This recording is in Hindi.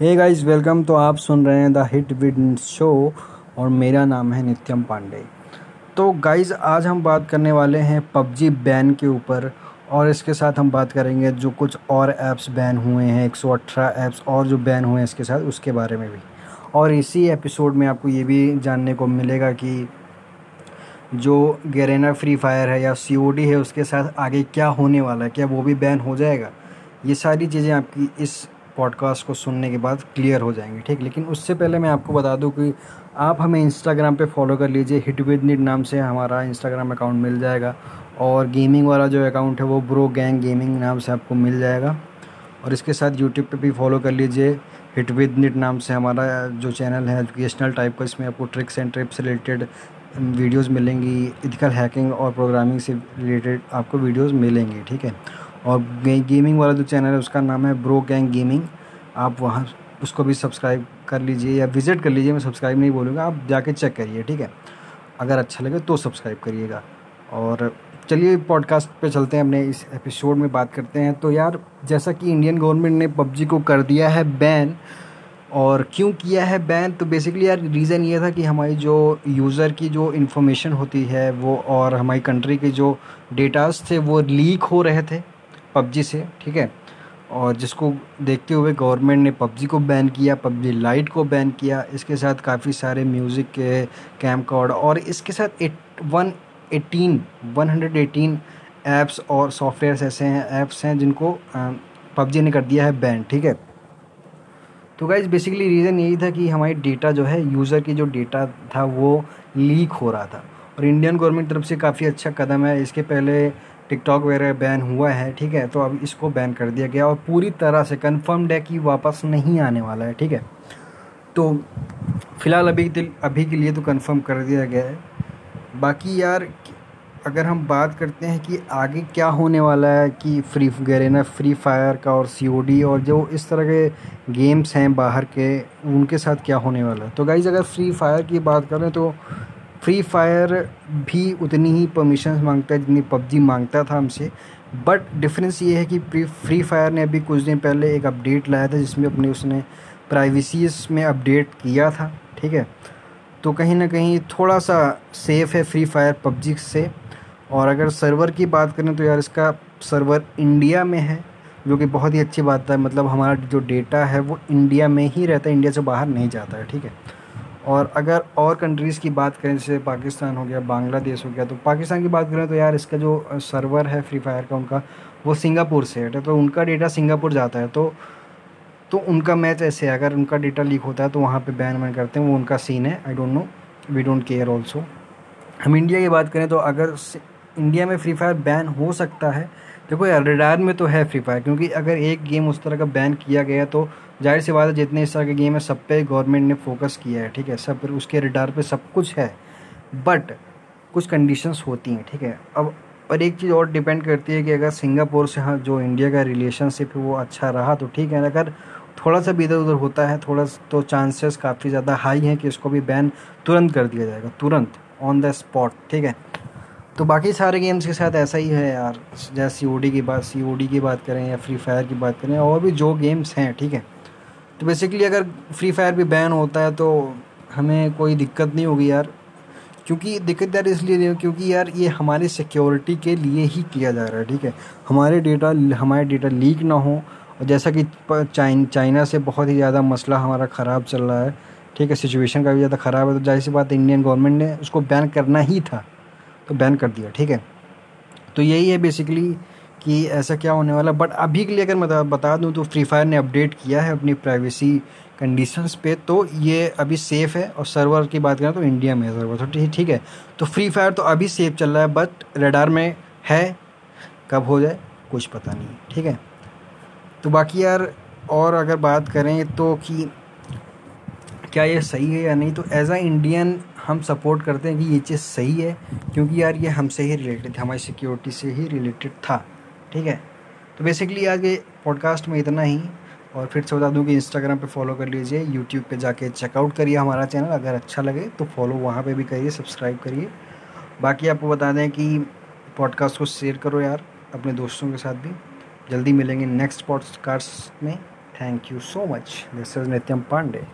हे गाइस वेलकम तो आप सुन रहे हैं द हिट विद शो और मेरा नाम है नित्यम पांडे। तो गाइस आज हम बात करने वाले हैं पबजी बैन के ऊपर और इसके साथ हम बात करेंगे जो कुछ और ऐप्स बैन हुए हैं 118 ऐप्स और जो बैन हुए हैं इसके साथ, उसके बारे में भी। और इसी एपिसोड में आपको ये भी जानने को मिलेगा कि जो गेरेना फ्री फायर है या सीओडी है, उसके साथ आगे क्या होने वाला है, क्या वो भी बैन हो जाएगा? ये सारी चीज़ें आपकी इस पॉडकास्ट को सुनने के बाद क्लियर हो जाएँगे, ठीक? लेकिन उससे पहले मैं आपको बता दूँ कि आप हमें इंस्टाग्राम पे फॉलो कर लीजिए। हिट विद नीट नाम से हमारा इंस्टाग्राम अकाउंट मिल जाएगा और गेमिंग वाला जो अकाउंट है वो ब्रो गैंग गेमिंग नाम से आपको मिल जाएगा। और इसके साथ यूट्यूब पे भी फॉलो कर लीजिए। हिट विद निट नाम से हमारा जो चैनल है एजुकेशनल टाइप का, इसमें आपको tricks and trips related videos मिलेंगी। इथिकल हैकिंग और प्रोग्रामिंग से रिलेटेड आपको वीडियोस मिलेंगी, ठीक है? और गेमिंग वाला जो चैनल है, उसका नाम है ब्रो गैंग गेमिंग आप वहाँ उसको भी सब्सक्राइब कर लीजिए या विज़िट कर लीजिए, मैं सब्सक्राइब नहीं बोलूँगा, आप जाके चेक करिए, ठीक है? अगर अच्छा लगे तो सब्सक्राइब करिएगा। और चलिए पॉडकास्ट पे चलते हैं, अपने इस एपिसोड में बात करते हैं। तो यार, जैसा कि इंडियन गवर्नमेंट ने पबजी को कर दिया है बैन और क्यों किया है बैन तो बेसिकली यार रीज़न ये था कि हमारी जो यूज़र की जो इन्फॉर्मेशन होती है, वो और हमारी कंट्री के जो डेटास थे, वो लीक हो रहे थे। पबजी से, ठीक है? और जिसको देखते हुए गवर्नमेंट ने पबजी को बैन किया, पबजी लाइट को बैन किया, इसके साथ काफ़ी सारे म्यूज़िक के कैम कॉर्ड और इसके साथ eight, one eighteen, one hundred eighteen apps और सॉफ्टवेयर ऐसे हैं, ऐप्स हैं जिनको पबजी ने कर दिया है बैन, ठीक है? तो गाइज़ बेसिकली रीज़न यही था कि हमारी डेटा जो है यूज़र की जो डेटा था वो लीक हो रहा था। और इंडियन गवर्नमेंट तरफ़ से काफ़ी अच्छा कदम है। इसके पहले टिकटॉक वगैरह बैन हुआ है, ठीक है? तो अब इसको बैन कर दिया गया और पूरी तरह से कन्फर्म्ड है कि वापस नहीं आने वाला है, ठीक है? तो फ़िलहाल अभी अभी के लिए तो कन्फर्म कर दिया गया है। बाकी यार, अगर हम बात करते हैं कि आगे क्या होने वाला है, कि फ्री गरेना फ्री फायर का और सीओडी और जो इस तरह के गेम्स हैं बाहर के, उनके साथ क्या होने वाला है? तो गाइज़ अगर फ्री फायर की बात करें तो फ्री फायर भी उतनी ही परमिशन माँगता है जितनी पबजी माँगता था हमसे। बट डिफरेंस ये है कि फ्री फायर ने अभी कुछ दिन पहले एक अपडेट लाया था जिसमें अपने उसने प्राइवेसी में अपडेट किया था, ठीक है? तो कहीं ना कहीं थोड़ा सा सेफ़ है फ्री फायर पबजी से। और अगर सर्वर की बात करें तो यार इसका सर्वर इंडिया में है, जो कि बहुत ही अच्छी बात है। मतलब हमारा जो डेटा है वो इंडिया में ही रहता है इंडिया से बाहर नहीं जाता है, ठीक है? और अगर और कंट्रीज़ की बात करें, जैसे पाकिस्तान हो गया, बांग्लादेश हो गया तो पाकिस्तान की बात करें तो यार इसका जो सर्वर है फ्री फायर का उनका, वो सिंगापुर से है तो उनका डेटा सिंगापुर जाता है तो तो उनका मैच ऐसे है, अगर उनका डेटा लीक होता है तो वहाँ पे बैन वैन करते हैं, वो उनका सीन है I don't know we don't care also हम इंडिया की बात करें तो अगर इंडिया में फ्री फायर बैन हो सकता है। देखो यार रेडार में तो है फ्री फायर क्योंकि अगर एक गेम उस तरह का बैन किया गया तो ज़ाहिर सी बात है जितने इस तरह के गेम है, सब पे गवर्नमेंट ने फोकस किया है, ठीक है? सब उसके रिडार पे सब कुछ है। बट कुछ कंडीशंस होती हैं, ठीक है? अब, और एक चीज़ और डिपेंड करती है कि अगर सिंगापुर से हाँ जो इंडिया का रिलेशनशिप है, वो अच्छा रहा तो ठीक है। अगर थोड़ा सा भी इधर उधर होता है, थोड़ा तो चांसेस काफ़ी ज़्यादा हाई हैं कि इसको भी बैन तुरंत कर दिया जाएगा, तुरंत ऑन द स्पॉट ठीक है? तो बाकी सारे गेम्स के साथ ऐसा ही है यार। जैसे सी ओ डी की बात सी ओ डी की बात करें या फ्री फायर की बात करें, और भी जो गेम्स हैं, ठीक है? तो बेसिकली अगर फ्री फायर भी बैन होता है तो हमें कोई दिक्कत नहीं होगी यार। क्योंकि दिक्कत यार इसलिए नहीं क्योंकि यार ये हमारी सिक्योरिटी के लिए ही किया जा रहा है, ठीक है? हमारे डेटा हमारे डेटा लीक ना हो, और जैसा कि चाइन चाइना से बहुत ही ज़्यादा मसला हमारा ख़राब चल रहा है, ठीक है? सिचुएशन का भी ज़्यादा ख़राब है तो ज़ाहिर सी बात इंडियन गवर्नमेंट ने उसको बैन करना ही था। तो बैन कर दिया, ठीक है? तो यही है बेसिकली कि ऐसा क्या होने वाला बट अभी के लिए अगर मैं बता दूँ तो फ्री फायर ने अपडेट किया है अपनी प्राइवेसी कंडीशंस पे तो ये अभी सेफ़ है, और सर्वर की बात करें तो इंडिया में है सर्वर तो ठीक है? तो फ्री फायर तो अभी सेफ़ चल रहा है बट रेडार में है, कब हो जाए, कुछ पता नहीं, ठीक है? तो बाकी यार, और अगर बात करें तो कि क्या ये सही है या नहीं? तो एज आ इंडियन हम सपोर्ट करते हैं कि ये चीज़ सही है, क्योंकि यार ये हमसे ही रिलेटेड था हमारी सिक्योरिटी से ही रिलेटेड था, ठीक है? तो बेसिकली के पॉडकास्ट में इतना ही, और फिर से बता दूँ कि इंस्टाग्राम पे फॉलो कर लीजिए यूट्यूब पे जाके चेकआउट करिए हमारा चैनल अगर अच्छा लगे तो फॉलो वहाँ पे भी करिए सब्सक्राइब करिए। बाकी आपको बता दें कि पॉडकास्ट को शेयर करो यार, अपने दोस्तों के साथ भी। जल्दी मिलेंगे नेक्स्ट पॉडकास्ट में। Thank you so much this is Nityam Pandey